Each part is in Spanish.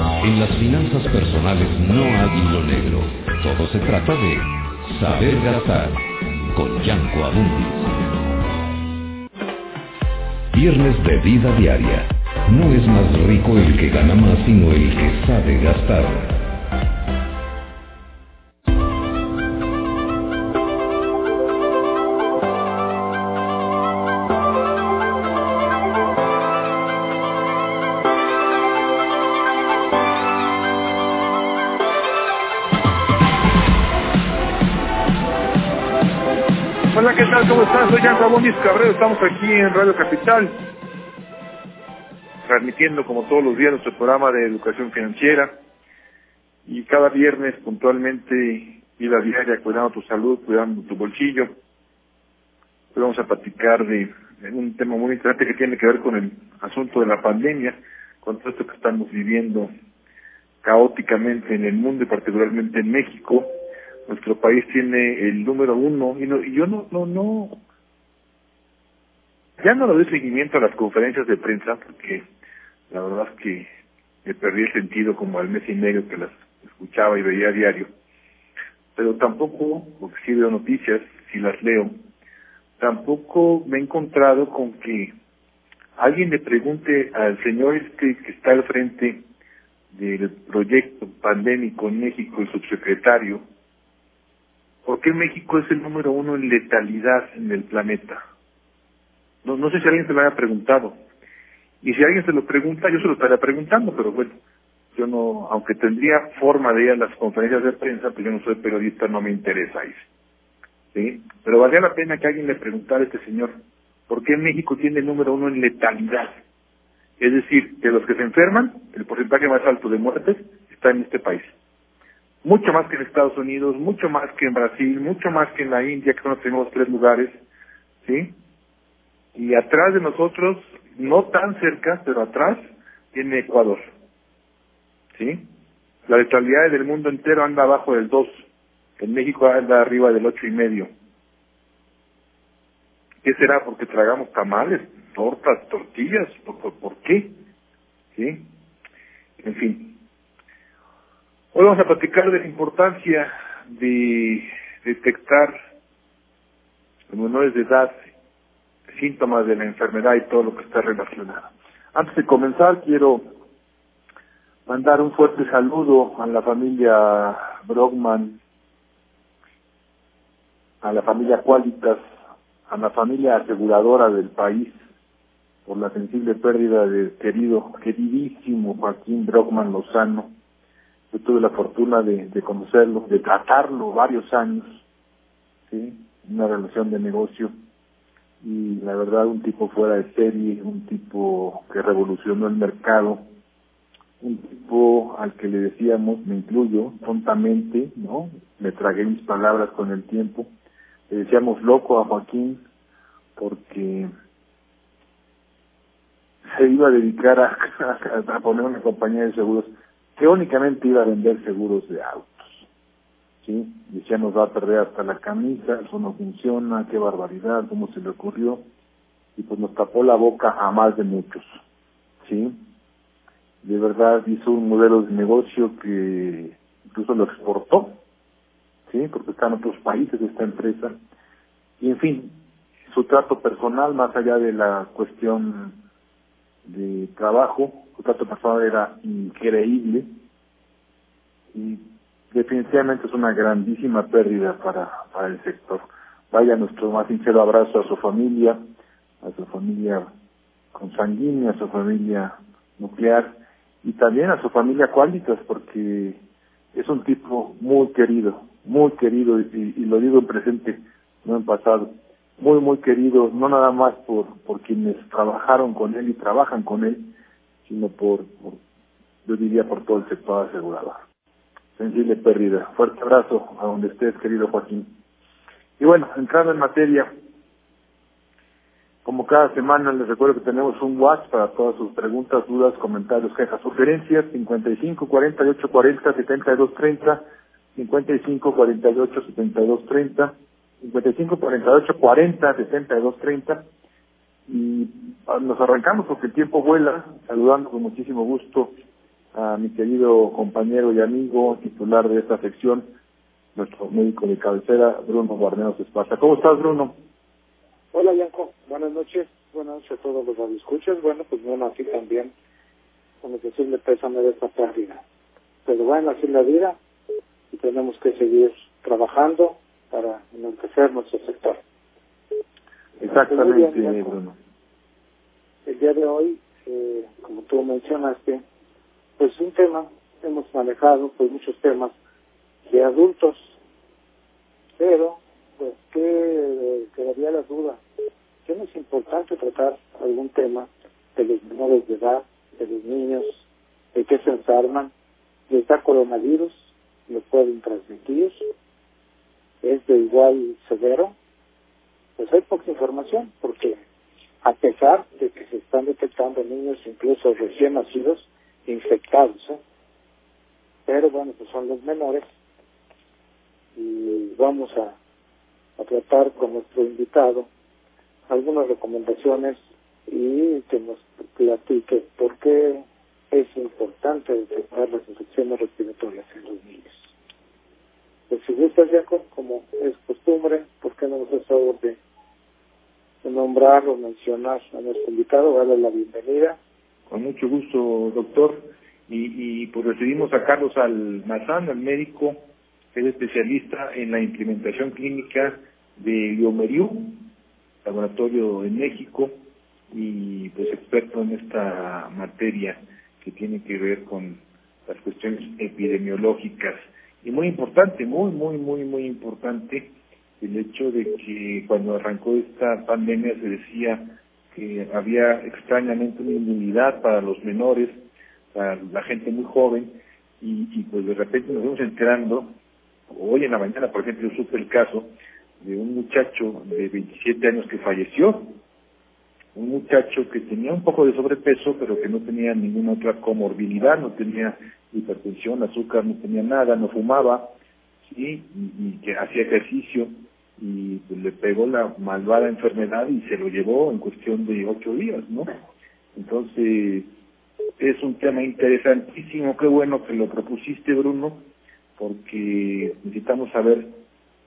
En las finanzas personales no hay hilo negro. Todo se trata de saber gastar con Yanko Abundis. Viernes de vida diaria. No es más rico el que gana más, sino el que sabe gastar. Rabonis Cabrero, estamos aquí en Radio Capital, transmitiendo como todos los días nuestro programa de educación financiera y cada viernes puntualmente vida diaria, cuidando tu salud, cuidando tu bolsillo. Hoy vamos a platicar de, de un tema muy interesante que tiene que ver con el asunto de la pandemia, con todo esto que estamos viviendo caóticamente en el mundo y particularmente en México nuestro país tiene el número uno y, no, y yo no, no, no, ya no le doy seguimiento a las conferencias de prensa porque la verdad es que me perdí el sentido como al mes y medio que las escuchaba y veía a diario, pero tampoco, porque sí veo noticias, si las leo, tampoco me he encontrado con que alguien le pregunte al señor este que está al frente del proyecto pandémico en México, el subsecretario, ¿Por qué México es el número uno en letalidad en el planeta? No, no sé si alguien se lo haya preguntado. Y si alguien se lo pregunta, yo se lo estaría preguntando, pero bueno, yo no, aunque tendría forma de ir a las conferencias de prensa, pues yo no soy periodista, no me interesa ir. ¿Sí? Pero valía la pena que alguien le preguntara a este señor, ¿por qué México tiene el número uno en letalidad? Es decir, de los que se enferman, el porcentaje más alto de muertes está en este país mucho más que en Estados Unidos, mucho más que en Brasil, mucho más que en la India, que son los primeros tres lugares, ¿sí? Y atrás de nosotros, no tan cerca, pero atrás, tiene Ecuador, ¿sí? La letalidad del mundo entero anda abajo del 2, en México anda arriba del ocho y medio. ¿Qué será? Porque tragamos tamales, tortas, tortillas, ¿por, qué? ¿Sí? En fin, Hoy vamos a platicar de la importancia de detectar en menores de edad síntomas de la enfermedad y todo lo que está relacionado. Antes de comenzar, quiero mandar un fuerte saludo a la familia Brogman, a la familia Qualitas, a la familia aseguradora del país, por la sensible pérdida del querido, queridísimo Joaquín Brogman Lozano, yo tuve la fortuna de, de conocerlo, de tratarlo varios años, ¿sí? Una relación de negocio. Y la verdad, un tipo fuera de serie, un tipo que revolucionó el mercado, un tipo al que le decíamos, me incluyo, tontamente, ¿no? Me tragué mis palabras con el tiempo. Le decíamos loco a Joaquín porque se iba a dedicar a, a, poner una compañía de seguros que únicamente iba a vender seguros de autos. ¿Sí? Decía, nos va a perder hasta la camisa, eso no funciona, qué barbaridad, cómo se le ocurrió. Y pues nos tapó la boca a más de muchos. ¿sí? De verdad hizo un modelo de negocio que incluso lo exportó, ¿sí? Porque está en otros países esta empresa. Y en fin, su trato personal, más allá de la cuestión de trabajo, el contrato pasado era increíble definitivamente es una grandísima pérdida para, para el sector. Vaya nuestro más sincero abrazo a su familia, a su familia consanguínea, a su familia nuclear y también a su familia Cuálitas porque es un tipo muy querido, muy querido y, lo digo en presente, no en pasado, muy muy querido, no nada más por, por quienes trabajaron con él y trabajan con él, sino por, por yo diría por todo el sector asegurador. Sensible pérdida. Fuerte abrazo a donde estés, querido Joaquín. Y bueno, entrando en materia, como cada semana les recuerdo que tenemos un WhatsApp para todas sus preguntas, dudas, comentarios, quejas, sugerencias, 55 48 40 72 30, 55 48 72 30, 55 48 40 72 30 y nos arrancamos porque el tiempo vuela, saludando con muchísimo gusto a mi querido compañero y amigo titular de esta sección, nuestro médico de cabecera, Bruno Guarneros Esparza. ¿Cómo estás, Bruno? Hola, Yanko. Buenas noches. Buenas noches a todos los radioescuchas. Bueno, pues bueno, aquí también, como decirle pésame de esta pérdida. Pero bueno, así la vida y tenemos que seguir trabajando para enaltecer nuestro sector. Exactamente, Bruno. El día de hoy, eh, como tú mencionaste, pues un tema, hemos manejado pues muchos temas de adultos, pero pues que quedaría la duda, que no es importante tratar algún tema de los menores de edad, de los niños, de qué se enferman, les da coronavirus, lo pueden transmitir, es de igual severo, pues hay poca información, porque a pesar de que se están detectando niños incluso recién nacidos infectados, ¿eh? pero bueno, pues son los menores y vamos a, a tratar con nuestro invitado algunas recomendaciones y que nos platique por qué es importante detectar las infecciones respiratorias en los niños. Pues si gustas, Jacob, como es costumbre, ¿por qué no nos hace favor de, de nombrar o mencionar a nuestro invitado, darle la bienvenida? Con mucho gusto, doctor. Y, y pues recibimos a Carlos Almazán, el médico, que es especialista en la implementación clínica de Biomeriu, laboratorio en México, y pues experto en esta materia que tiene que ver con las cuestiones epidemiológicas. Y muy importante, muy, muy, muy, muy importante el hecho de que cuando arrancó esta pandemia se decía que había extrañamente una inmunidad para los menores, para la gente muy joven, y, pues de repente nos vamos enterando, hoy en la mañana, por ejemplo, yo supe el caso de un muchacho de 27 años que falleció, un muchacho que tenía un poco de sobrepeso, pero que no tenía ninguna otra comorbilidad, no tenía hipertensión, azúcar, no tenía nada, no fumaba, ¿sí? y que hacía ejercicio, y pues, le pegó la malvada enfermedad y se lo llevó en cuestión de ocho días, ¿no? Entonces, es un tema interesantísimo, qué bueno que lo propusiste, Bruno, porque necesitamos saber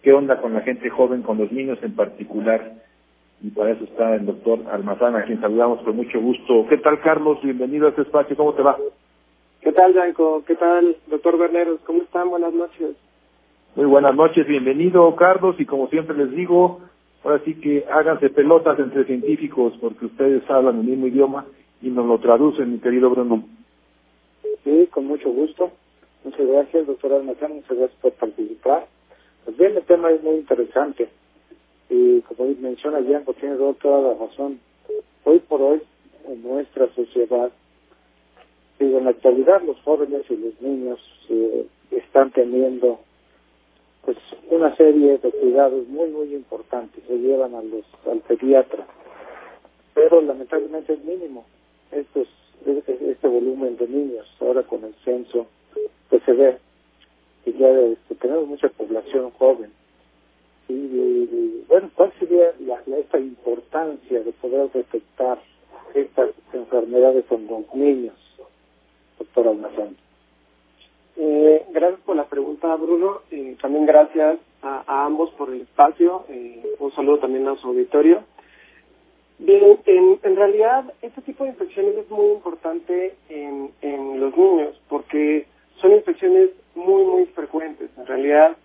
qué onda con la gente joven, con los niños en particular, y para eso está el doctor Almazán, a quien saludamos con mucho gusto. ¿Qué tal, Carlos? Bienvenido a este espacio, ¿cómo te va? ¿Qué tal, Yanko? ¿Qué tal, doctor Berneros? ¿Cómo están? Buenas noches. Muy buenas noches, bienvenido, Carlos, y como siempre les digo, ahora sí que háganse pelotas entre científicos, porque ustedes hablan el mismo idioma y nos lo traducen, mi querido Bruno. Sí, con mucho gusto. Muchas gracias, doctor Almazán, muchas gracias por participar. Pues bien, el tema es muy interesante. Y como menciona Yanko, tiene toda la razón. Hoy por hoy, en nuestra sociedad, digo, en la actualidad los jóvenes y los niños eh, están teniendo pues una serie de cuidados muy muy importantes se llevan a al pediatra. Pero lamentablemente es mínimo estos este volumen de niños. Ahora con el censo pues se ve que ya este, tenemos mucha población joven. Y, bueno cuál sería la, esta importancia de poder detectar estas enfermedades en los niños doctor Almazán eh, gracias por la pregunta, Bruno. Eh, también gracias a, ambos por el espacio. Eh, un saludo también a su auditorio. Bien, en, en realidad este tipo de infecciones es muy importante en, en los niños porque son infecciones muy, muy frecuentes. En realidad,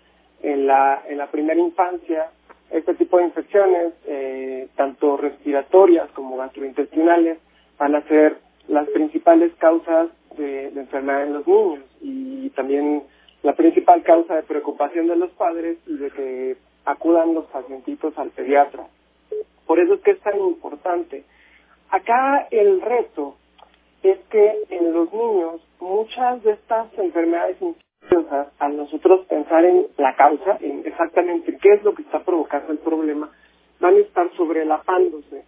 en la, en la primera infancia, este tipo de infecciones, eh, tanto respiratorias como gastrointestinales, van a ser las principales causas de, enfermedad en los niños y también la principal causa de preocupación de los padres y de que acudan los pacientitos al pediatra. Por eso es que es tan importante. Acá el reto es que en los niños muchas de estas enfermedades infecciosas, al nosotros pensar en la causa, en exactamente qué es lo que está provocando el problema, van a estar sobrelapándose.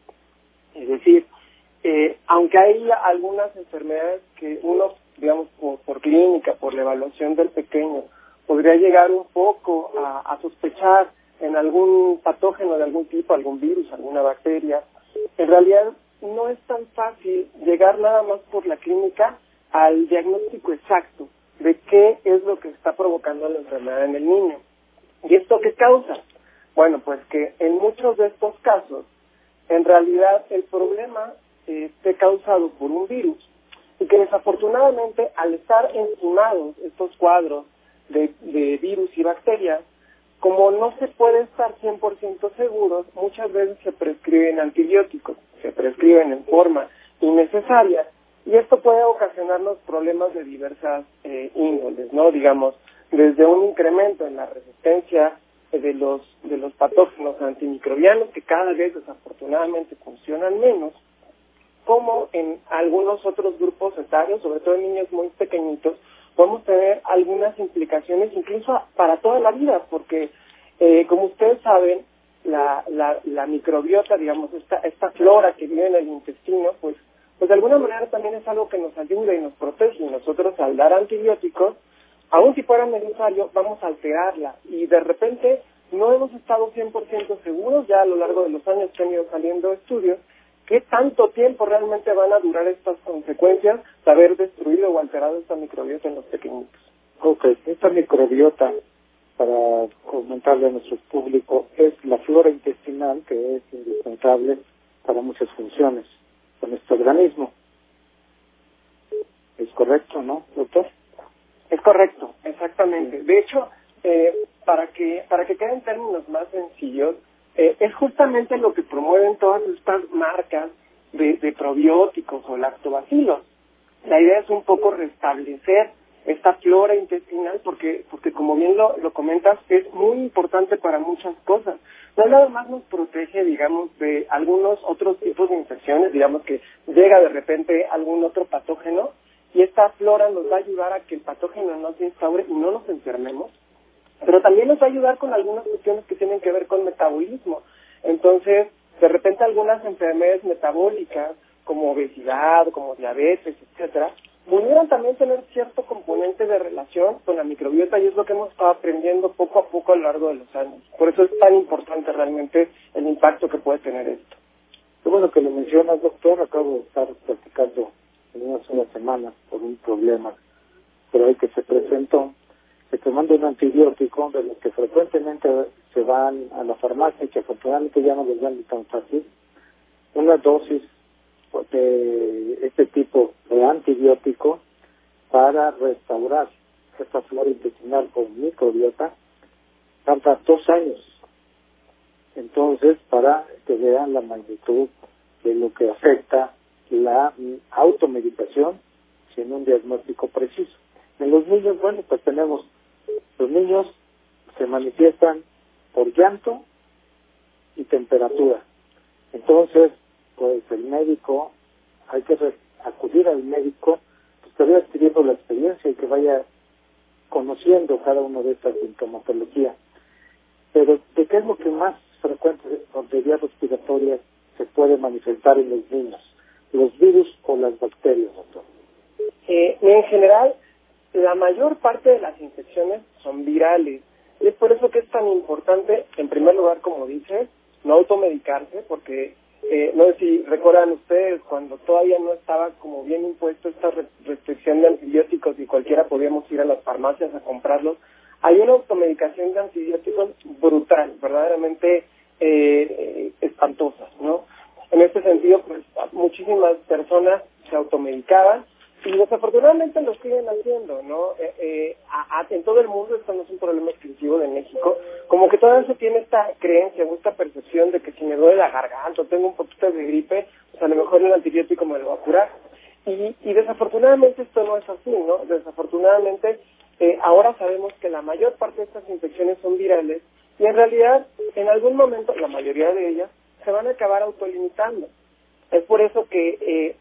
Es decir, eh, aunque hay algunas enfermedades que uno, digamos, por, clínica, por la evaluación del pequeño, podría llegar un poco a, sospechar en algún patógeno de algún tipo, algún virus, alguna bacteria, en realidad no es tan fácil llegar nada más por la clínica al diagnóstico exacto de qué es lo que está provocando la enfermedad en el niño. ¿Y esto qué causa? Bueno, pues que en muchos de estos casos, en realidad el problema esté causado por un virus y que desafortunadamente al estar encimados estos cuadros de, de virus y bacterias, como no se puede estar 100% seguros, muchas veces se prescriben antibióticos, se prescriben en forma innecesaria y esto puede ocasionarnos problemas de diversas eh, índoles, ¿no? Digamos, desde un incremento en la resistencia de los de los patógenos antimicrobianos que cada vez desafortunadamente funcionan menos, como en algunos otros grupos etarios, sobre todo en niños muy pequeñitos, podemos tener algunas implicaciones incluso para toda la vida, porque eh, como ustedes saben, la, microbiota, digamos, esta, esta flora que vive en el intestino, pues, pues de alguna manera también es algo que nos ayuda y nos protege. Y nosotros al dar antibióticos, aun si fuera necesario, vamos a alterarla. Y de repente no hemos estado 100% seguros, ya a lo largo de los años que han ido saliendo estudios, qué tanto tiempo realmente van a durar estas consecuencias de haber destruido o alterado esta microbiota en los pequeñitos. Ok, esta microbiota, para comentarle a nuestro público, es la flora intestinal que es indispensable para muchas funciones de nuestro organismo. ¿Es correcto, no, doctor? Es correcto, exactamente. De hecho, eh, para que para que queden términos más sencillos, eh, es justamente lo que promueven todas estas marcas de, probióticos o lactobacilos. La idea es un poco restablecer esta flora intestinal porque porque como bien lo, lo comentas es muy importante para muchas cosas no nada más nos protege digamos de algunos otros tipos de infecciones digamos que llega de repente algún otro patógeno y esta flora nos va a ayudar a que el patógeno no se instaure y no nos enfermemos pero también nos va a ayudar con algunas cuestiones que tienen que ver con metabolismo entonces de repente algunas enfermedades metabólicas como obesidad como diabetes etcétera pudieran también tener cierto componente de relación con la microbiota y es lo que hemos estado aprendiendo poco a poco a lo largo de los años. Por eso es tan importante realmente el impacto que puede tener esto. Qué bueno que lo mencionas, doctor. Acabo de estar platicando en unas unas semanas por un problema pero ahí que se presentó, que tomando un antibiótico de los que frecuentemente se van a la farmacia y que afortunadamente ya no les dan tan fácil, una dosis de este tipo de antibiótico para restaurar esta flora intestinal con microbiota tarda dos años. Entonces, para que vean la magnitud de lo que afecta la automedicación sin un diagnóstico preciso. En los niños, bueno, pues tenemos, los niños se manifiestan por llanto y temperatura. Entonces, pues el médico, hay que acudir al médico, pues que vaya adquiriendo la experiencia y que vaya conociendo cada uno de estas sintomatologías. Pero, ¿de qué es lo que más frecuente de vías respiratorias se puede manifestar en los niños? ¿Los virus o las bacterias, doctor? Eh, en general, la mayor parte de las infecciones son virales. Y es por eso que es tan importante, en primer lugar, como dices, no automedicarse, porque eh, no sé si recuerdan ustedes cuando todavía no estaba como bien impuesto esta restricción de antibióticos y cualquiera podíamos ir a las farmacias a comprarlos, hay una automedicación de antibióticos brutal, verdaderamente eh, espantosa, ¿no? En este sentido, pues muchísimas personas se automedicaban y desafortunadamente lo siguen haciendo, ¿no? Eh, eh, en todo el mundo esto no es un problema exclusivo de México, como que todavía se tiene esta creencia o esta percepción de que si me duele la garganta o tengo un poquito de gripe, pues a lo mejor el antibiótico me lo va a curar. Y, y desafortunadamente esto no es así, ¿no? Desafortunadamente eh, ahora sabemos que la mayor parte de estas infecciones son virales y en realidad en algún momento, la mayoría de ellas, se van a acabar autolimitando. Es por eso que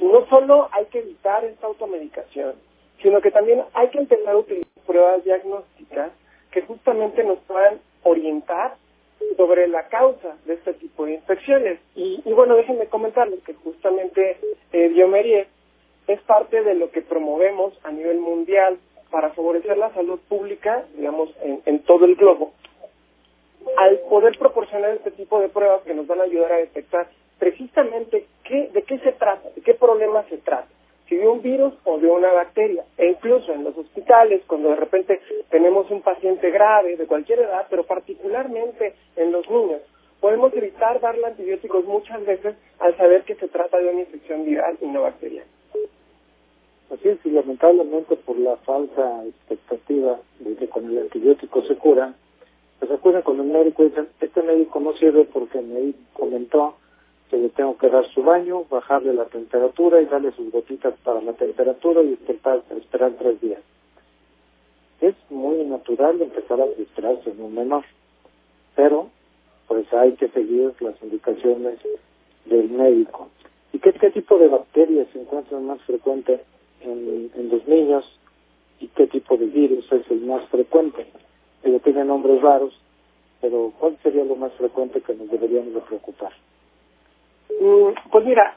no solo hay que evitar esta automedicación, sino que también hay que empezar a utilizar pruebas diagnósticas que justamente nos puedan orientar sobre la causa de este tipo de infecciones. Y, bueno, déjenme comentarles que justamente eh, Biomerie es parte de lo que promovemos a nivel mundial para favorecer la salud pública, digamos, en, en todo el globo, al poder proporcionar este tipo de pruebas que nos van a ayudar a detectar precisamente qué, de qué se trata, de qué problema se trata, si de un virus o de una bacteria. E incluso en los hospitales, cuando de repente tenemos un paciente grave de cualquier edad, pero particularmente en los niños, podemos evitar darle antibióticos muchas veces al saber que se trata de una infección viral y no bacteriana. Así es, y lamentablemente por la falsa expectativa de que con el antibiótico se cura, pues acuden con el médico y dicen, este médico no sirve porque me comentó que le tengo que dar su baño, bajarle la temperatura y darle sus gotitas para la temperatura y esperar, esperar tres días. Es muy natural empezar a desesperarse en un menor, pero pues hay que seguir las indicaciones del médico. ¿Y qué, qué tipo de bacterias se encuentran más frecuentes en, los niños y qué tipo de virus es el más frecuente? Ellos tienen nombres raros, pero ¿cuál sería lo más frecuente que nos deberíamos de preocupar? Mm, pues mira,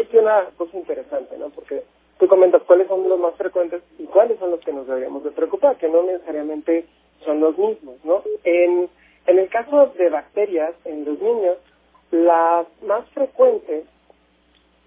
Es una cosa interesante, ¿no? Porque tú comentas cuáles son los más frecuentes y cuáles son los que nos deberíamos de preocupar, que no necesariamente son los mismos, ¿no? En, en el caso de bacterias en los niños, las más frecuentes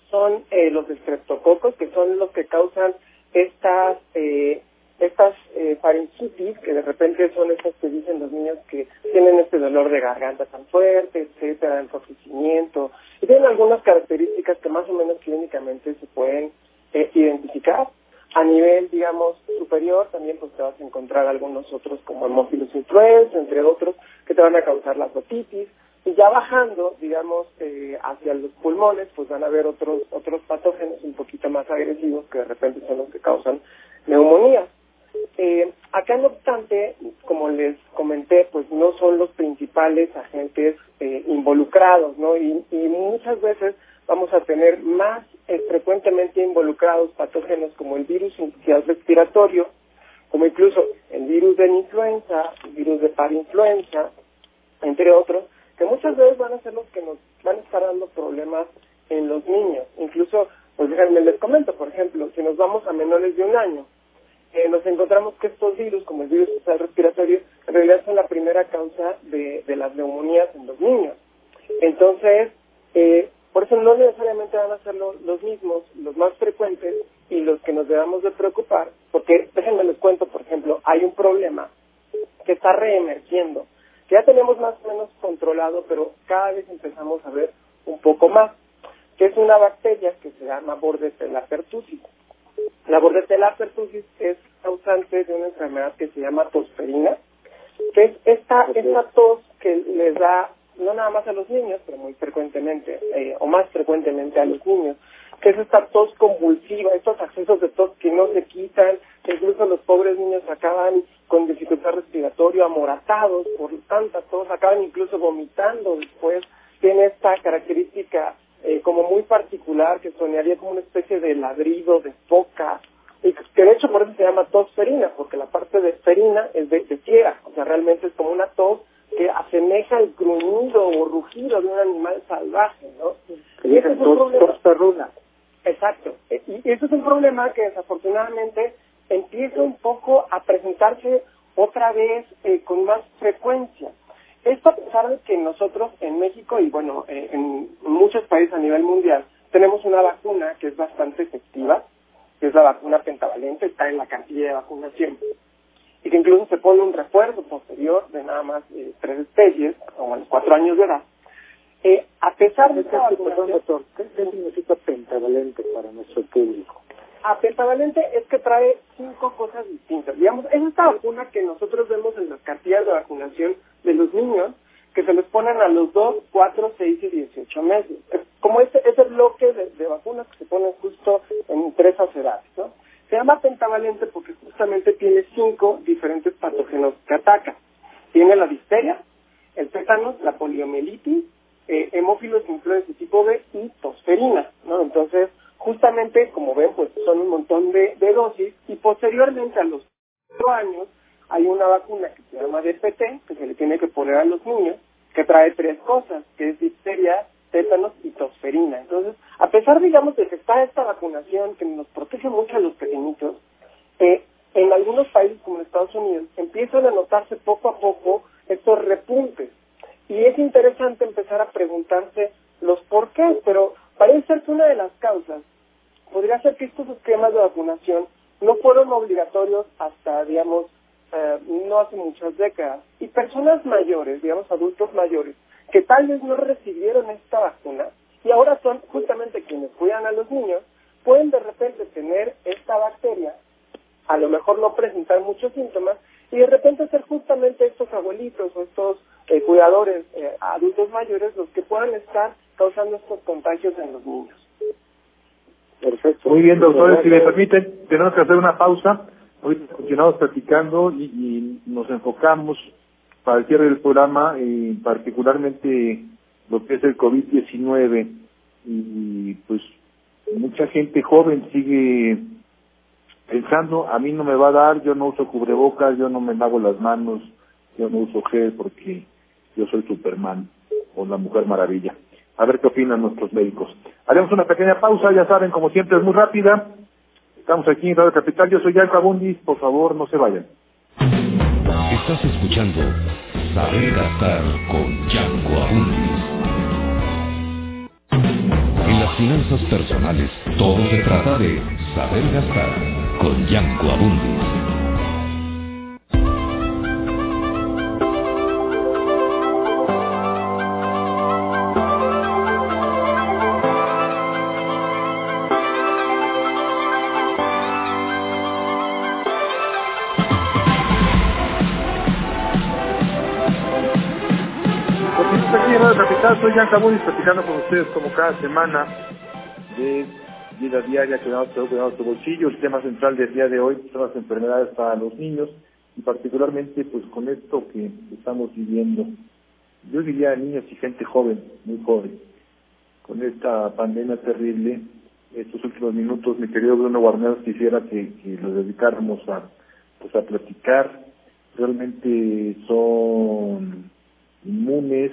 son eh, los estreptococos, que son los que causan estas eh, estas eh, faringitis, que de repente son estas que dicen los niños que tienen este dolor de garganta tan fuerte, etcétera, enrojecimiento, y tienen algunas características que más o menos clínicamente se pueden eh, identificar. A nivel, digamos, superior, también pues te vas a encontrar algunos otros como hemófilos influenza, entre otros, que te van a causar la otitis. Y ya bajando, digamos, eh, hacia los pulmones, pues van a haber otros otros patógenos un poquito más agresivos que de repente son los que causan neumonía. Eh, acá, no obstante, como les comenté, pues no son los principales agentes eh, involucrados, ¿no? Y, y, muchas veces vamos a tener más eh, frecuentemente involucrados patógenos como el virus inicial respiratorio, como incluso el virus de influenza, el virus de parinfluenza, entre otros, que muchas veces van a ser los que nos van a estar dando problemas en los niños. Incluso, pues déjenme les comento, por ejemplo, si nos vamos a menores de un año, eh, nos encontramos que estos virus, como el virus respiratorio, en realidad son la primera causa de, las neumonías en los niños. Entonces, eh, por eso no necesariamente van a ser lo, los mismos, los más frecuentes y los que nos debamos de preocupar, porque déjenme les cuento, por ejemplo, hay un problema que está reemergiendo, que ya tenemos más o menos controlado, pero cada vez empezamos a ver un poco más, que es una bacteria que se llama Bordetella pertussis. La Bordetella pertussis es causante de una enfermedad que se llama tosferina, que es esta, esta tos que les da no nada más a los niños, pero muy frecuentemente, eh, o más frecuentemente a los niños, que es esta tos convulsiva, estos accesos de tos que no se quitan, incluso los pobres niños acaban con dificultad respiratoria, amoratados por tanta tos, acaban incluso vomitando después, tiene esta característica eh, como muy particular que sonaría como una especie de ladrido de foca, y que de hecho por eso se llama tos ferina, porque la parte de ferina es de, de o sea, realmente es como una tos que asemeja el gruñido o rugido de un animal salvaje, ¿no? Y ese es un problema. Exacto. E, y eso es un problema que desafortunadamente empieza un poco a presentarse otra vez eh, con más frecuencia. Esto a pesar de que nosotros en México y bueno, eh, en muchos países a nivel mundial tenemos una vacuna que es bastante efectiva, que es la vacuna pentavalente, está en la cantidad de vacunación y que incluso se pone un refuerzo posterior de nada más eh, tres especies, como a los cuatro años de edad. Eh, a pesar de esta vacunación... doctor, ¿qué, significa pentavalente para nuestro público? A pentavalente es que trae cinco cosas distintas. Digamos, es esta vacuna que nosotros vemos en las cartillas de vacunación de los niños, que se les ponen a los 2, 4, 6 y 18 meses. Como ese, ese bloque de, de vacunas que se ponen justo en tres edades, ¿no? Se llama pentavalente porque justamente tiene cinco diferentes patógenos que atacan. Tiene la difteria, el tétanos, la poliomielitis, eh, hemófilos influenza tipo B y tosferina, ¿no? Entonces, justamente, como ven, pues son un montón de, dosis y posteriormente a los cuatro años hay una vacuna que se llama DPT, que se le tiene que poner a los niños, que trae tres cosas, que es difteria, tétanos y tosferina. Entonces, a pesar, digamos, de que está esta vacunación que nos protege mucho a los pequeñitos, eh, en algunos países como Estados Unidos empiezan a notarse poco a poco estos repuntes. Y es interesante empezar a preguntarse los por qué, pero parece ser que una de las causas podría ser que estos esquemas de vacunación no fueron obligatorios hasta, digamos, eh, no hace muchas décadas. Y personas mayores, digamos, adultos mayores, que tal vez no recibieron esta vacuna y ahora son justamente quienes cuidan a los niños, pueden de repente tener esta bacteria, a lo mejor no presentar muchos síntomas y de repente ser justamente estos abuelitos o estos eh, cuidadores eh, adultos mayores los que puedan estar causando estos contagios en los niños. Perfecto. Muy bien, doctores, si me permiten, tenemos que hacer una pausa. Hoy continuamos platicando y, y nos enfocamos para el cierre del programa, y particularmente lo que es el COVID-19 y pues mucha gente joven sigue pensando, a mí no me va a dar, yo no uso cubrebocas, yo no me lavo las manos, yo no uso gel porque yo soy Superman o la Mujer Maravilla. A ver qué opinan nuestros médicos. Haremos una pequeña pausa, ya saben, como siempre es muy rápida. Estamos aquí en Radio Capital, yo soy Yanka Bundis, por favor no se vayan. Estás escuchando Saber Gastar con Yanko Abundis. En las finanzas personales, todo se trata de saber gastar con Yanko Abundis. Soy Jan Camunis platicando con ustedes como cada semana de vida diaria, cuidado cuidado tu bolsillo. El tema central del día de hoy son las enfermedades para los niños y particularmente pues con esto que estamos viviendo. Yo diría niños y gente joven, muy joven. Con esta pandemia terrible, estos últimos minutos, mi querido Bruno Guarneros quisiera que, que los dedicáramos a, pues a platicar. Realmente son inmunes,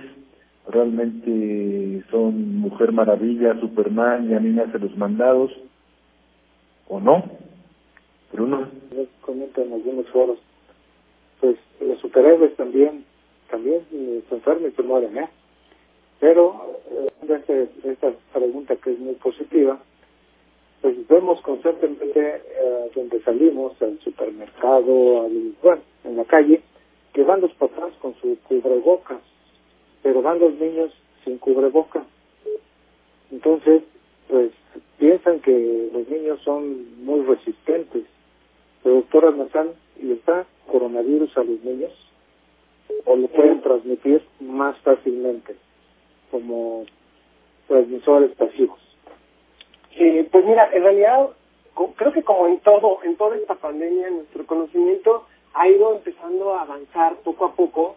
realmente son Mujer Maravilla, Superman y a mí me hace los mandados, o no, pero no. Comentan en algunos foros, pues los superhéroes también, también se enferman y se mueren, ¿eh? Pero eh, esta pregunta que es muy positiva, pues vemos constantemente eh, donde salimos, al supermercado, al, bueno, en la calle, que van los papás con su cubrebocas pero van los niños sin cubreboca. Entonces, pues piensan que los niños son muy resistentes. Pero doctora Almazán, ¿y está coronavirus a los niños? o lo pueden transmitir más fácilmente como transmisores pasivos? Eh, pues mira, en realidad creo que como en todo, en toda esta pandemia, nuestro conocimiento ha ido empezando a avanzar poco a poco,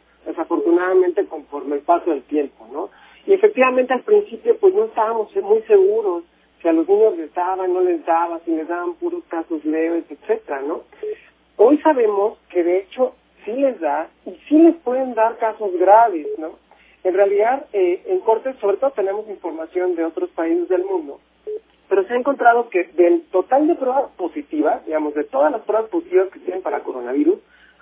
el paso del tiempo, ¿no? Y efectivamente al principio pues no estábamos muy seguros si a los niños les daban, no les daba, si les daban puros casos leves, etcétera, ¿no? Hoy sabemos que de hecho sí les da y sí les pueden dar casos graves, ¿no? En realidad, eh, en Cortes sobre todo tenemos información de otros países del mundo, pero se ha encontrado que del total de pruebas positivas, digamos, de todas las pruebas positivas que tienen para coronavirus,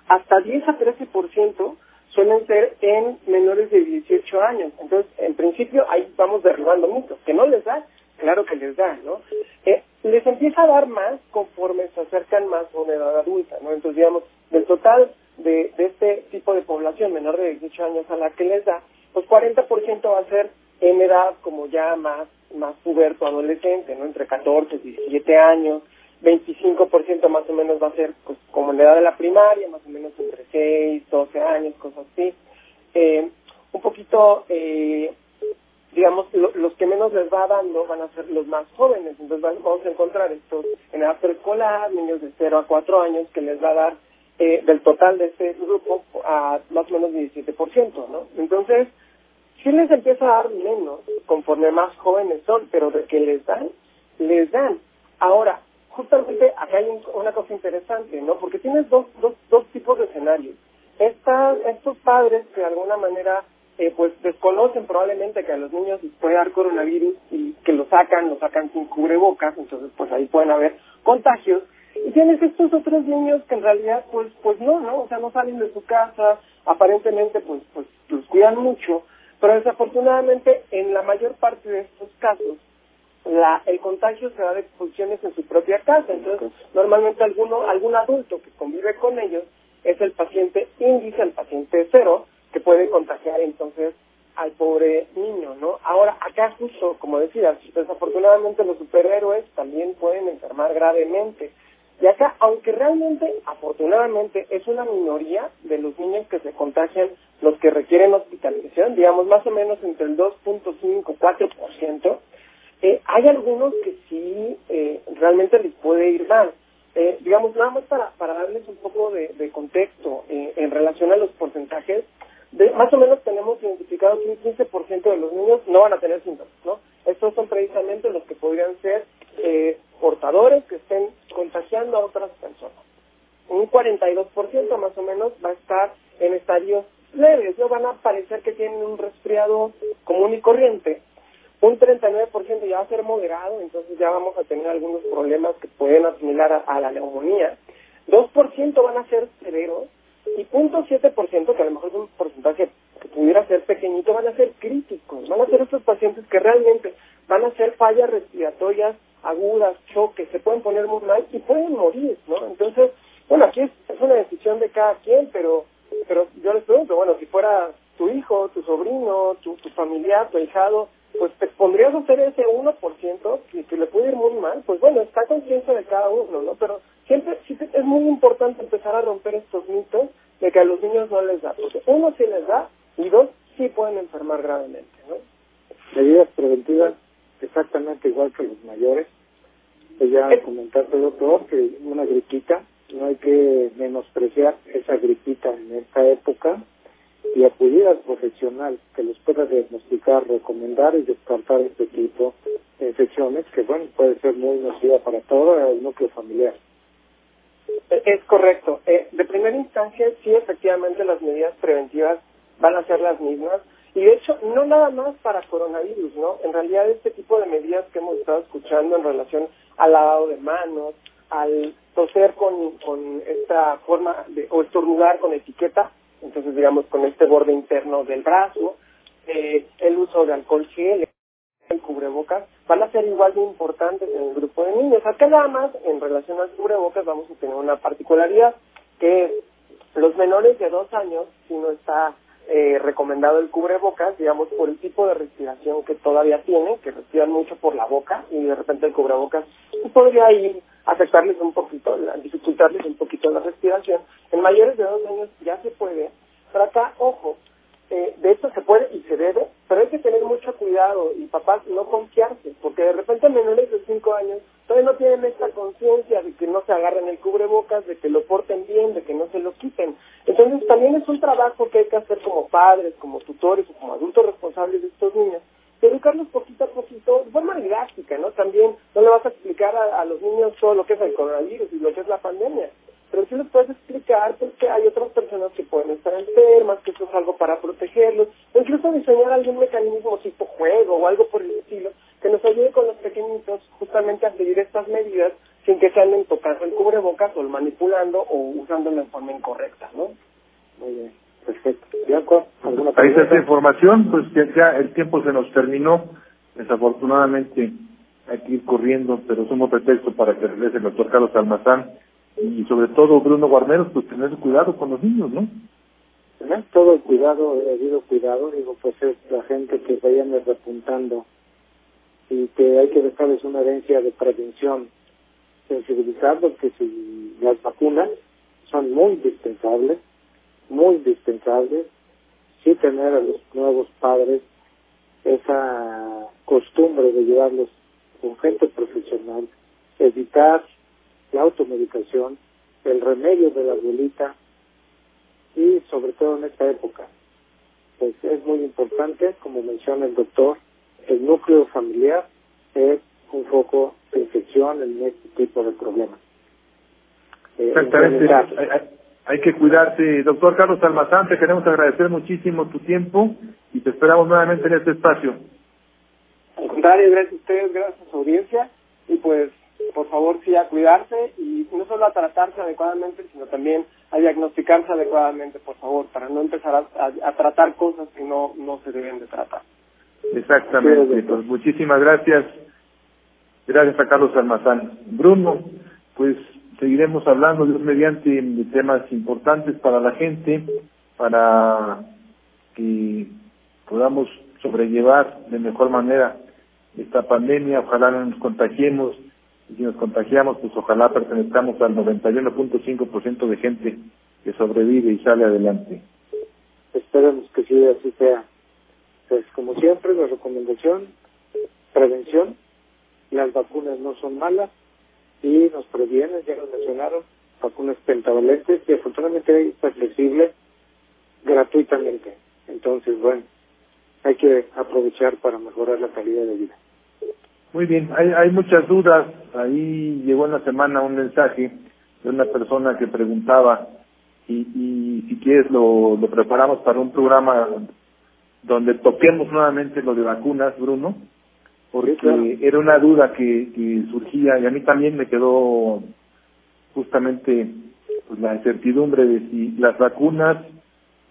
hasta 10 a 13% suelen ser en menores de 18 años. Entonces, en principio, ahí vamos derribando mitos. Que no les da, claro que les da, ¿no? Eh, les empieza a dar más conforme se acercan más a una edad adulta, ¿no? Entonces, digamos, del total de, de este tipo de población menor de 18 años a la que les da, pues 40% va a ser en edad como ya más, más puberto adolescente, ¿no? Entre 14 y 17 años, 25% más o menos va a ser pues, como la edad de la primaria, más o menos entre 6, 12 años, cosas así. Eh, un poquito, eh, digamos, los que menos les va dando van a ser los más jóvenes. Entonces vamos a encontrar estos en edad preescolar, niños de 0 a 4 años, que les va a dar eh, del total de este grupo a más o menos 17%, ¿no? Entonces, sí les empieza a dar menos conforme más jóvenes son, pero de que les dan, les dan. Ahora, justamente acá hay una cosa interesante, ¿no? Porque tienes dos, dos, dos tipos de escenarios. Estas, estos padres que de alguna manera eh, pues desconocen probablemente que a los niños les puede dar coronavirus y que lo sacan, lo sacan sin cubrebocas, entonces pues ahí pueden haber contagios. Y tienes estos otros niños que en realidad pues pues no, ¿no? O sea, no salen de su casa, aparentemente pues pues los cuidan mucho, pero desafortunadamente en la mayor parte de estos casos la, el contagio se da de expulsiones en su propia casa. Entonces, normalmente alguno, algún adulto que convive con ellos es el paciente índice, el paciente cero, que puede contagiar entonces al pobre niño, ¿no? Ahora, acá justo, como decías, desafortunadamente los superhéroes también pueden enfermar gravemente. Y acá, aunque realmente, afortunadamente, es una minoría de los niños que se contagian los que requieren hospitalización, digamos más o menos entre el 2.5-4%, hay algunos que sí eh, realmente les puede ir mal. Eh, digamos, nada más para, darles un poco de, contexto eh, en relación a los porcentajes, más o menos tenemos identificado que un 15% de los niños no van a tener síntomas, ¿no? Estos son precisamente los que podrían ser portadores que estén contagiando a otras personas. Un 42% más o menos va a estar en estadios leves, no van a parecer que tienen un resfriado común y corriente, un 39% ya va a ser moderado, entonces ya vamos a tener algunos problemas que pueden asimilar a, la neumonía. 2% van a ser severos y 0.7%, que a lo mejor es un porcentaje que pudiera ser pequeñito, van a ser críticos. Van a ser estos pacientes que realmente van a ser fallas respiratorias agudas, choques, se pueden poner muy mal y pueden morir, ¿no? Entonces, bueno, aquí es, una decisión de cada quien, pero pero yo les pregunto, bueno, si fuera tu hijo, tu sobrino, tu, tu familiar, tu hijado, pues te pondrías a hacer ese 1% que, que le puede ir muy mal, pues bueno, está conciencia de cada uno, ¿no? Pero siempre sí, es muy importante empezar a romper estos mitos de que a los niños no les da, porque uno sí les da y dos sí pueden enfermar gravemente, ¿no? Medidas preventivas exactamente igual que los mayores. Pues ya comentaste, doctor, que una gripita, no hay que menospreciar esa gripita en esta época, y acudir al profesional que los pueda diagnosticar, recomendar y descartar este tipo de infecciones que, bueno, puede ser muy nociva para todo el núcleo familiar. E-, es correcto. Eh, de primera instancia, sí, efectivamente, las medidas preventivas van a ser las mismas. Y de hecho, no nada más para coronavirus, ¿no? En realidad, este tipo de medidas que hemos estado escuchando en relación al lavado de manos, al toser con, con esta forma de, o estornudar con etiqueta, entonces digamos con este borde interno del brazo, eh, el uso de alcohol gel, el cubrebocas, van a ser igual de importantes en el grupo de niños. Acá nada más, en relación al cubrebocas, vamos a tener una particularidad, que los menores de dos años, si no está eh, recomendado el cubrebocas, digamos, por el tipo de respiración que todavía tienen, que respiran mucho por la boca y de repente el cubrebocas podría ir afectarles un poquito, dificultarles un poquito la respiración. En mayores de dos años ya se puede, pero acá, ojo, eh, de hecho se puede y se debe, pero hay que tener mucho cuidado y papás no confiarse, porque de repente menores de 5 años todavía no tienen esta conciencia de que no se agarren el cubrebocas, de que lo porten bien, de que no se lo quiten. Entonces también es un trabajo que hay que hacer como padres, como tutores o como adultos responsables de estos niños, educarlos poquito a poquito, de forma didáctica, ¿no? También no le vas a explicar a, a los niños todo lo que es el coronavirus y lo que es la pandemia pero sí les puedes explicar pues, que hay otras personas que pueden estar enfermas, que esto es algo para protegerlos, o incluso diseñar algún mecanismo tipo juego o algo por el estilo que nos ayude con los pequeñitos justamente a seguir estas medidas sin que se anden tocando el cubrebocas o manipulando o usándolo en forma incorrecta, ¿no? Muy bien, perfecto. Bianco, ¿alguna Ahí está esta información, pues ya, ya el tiempo se nos terminó. Desafortunadamente hay que ir corriendo, pero somos pretexto para que regrese el doctor Carlos Almazán y sobre todo Bruno Guarneros, pues tener cuidado con los niños, ¿no? Tener todo el cuidado, el debido cuidado, digo, pues es la gente que vayan repuntando y que hay que dejarles una herencia de prevención, sensibilizarlos que si las vacunas son muy indispensables, muy indispensables, sí tener a los nuevos padres esa costumbre de llevarlos con gente profesional, evitar la automedicación, el remedio de la abuelita y sobre todo en esta época, pues es muy importante, como menciona el doctor, el núcleo familiar es un foco de infección en este tipo de problemas. Eh, Exactamente. implementar- Hay, hay- hay que cuidarse. Doctor Carlos Almazán, te queremos agradecer muchísimo tu tiempo y te esperamos nuevamente en este espacio. Al contrario, gracias a ustedes, gracias a su audiencia y pues por favor sí a cuidarse y no solo a tratarse adecuadamente, sino también a diagnosticarse adecuadamente, por favor, para no empezar a, a- a tratar cosas que no, no se deben de tratar. Exactamente. Pues muchísimas gracias. Gracias a Carlos Almazán. Bruno, pues seguiremos hablando, Dios mediante, de temas importantes para la gente, para que podamos sobrellevar de mejor manera esta pandemia. Ojalá no nos contagiemos. Si nos contagiamos, pues ojalá pertenezcamos al 91.5% de gente que sobrevive y sale adelante. Esperemos que sí, así sea. Pues como siempre, la recomendación, prevención, las vacunas no son malas y nos previenen, ya lo mencionaron, vacunas pentavalentes y afortunadamente está flexible gratuitamente. Entonces, bueno, hay que aprovechar para mejorar la calidad de vida. Muy bien, hay, hay muchas dudas. Ahí llegó en la semana un mensaje de una persona que preguntaba y, y si quieres lo, lo preparamos para un programa donde toquemos nuevamente lo de vacunas, Bruno, porque Sí, claro. era una duda que, que surgía y a mí también me quedó justamente pues, la incertidumbre de si las vacunas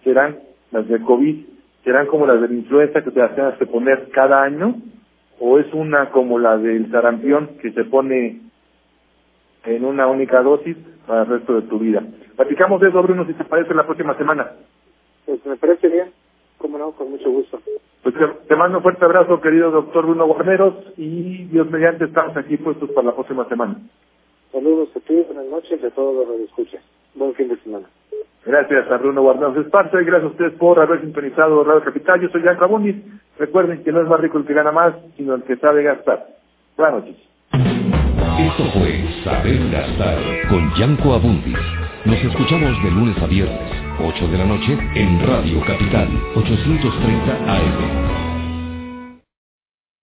serán, las de COVID, serán como las de la influenza que te las tengas que poner cada año o es una como la del sarampión que se pone en una única dosis para el resto de tu vida. Platicamos de eso, Bruno, si te parece, la próxima semana. Pues me parece bien, como no, con mucho gusto. Pues te, te mando un fuerte abrazo, querido doctor Bruno Guarneros, y Dios mediante estamos aquí puestos para la próxima semana. Saludos a ti, buenas noches y a todos los que escuchan. Buen fin de semana. Gracias a Bruno Guarneros Esparza y gracias a ustedes por haber sintonizado Radio Capital. Yo soy Yanko Abundis. Recuerden que no es más rico el que gana más, sino el que sabe gastar. Buenas noches. Esto fue Saber Gastar con Yanko Abundis. Nos escuchamos de lunes a viernes, 8 de la noche, en Radio Capital, 830 AM.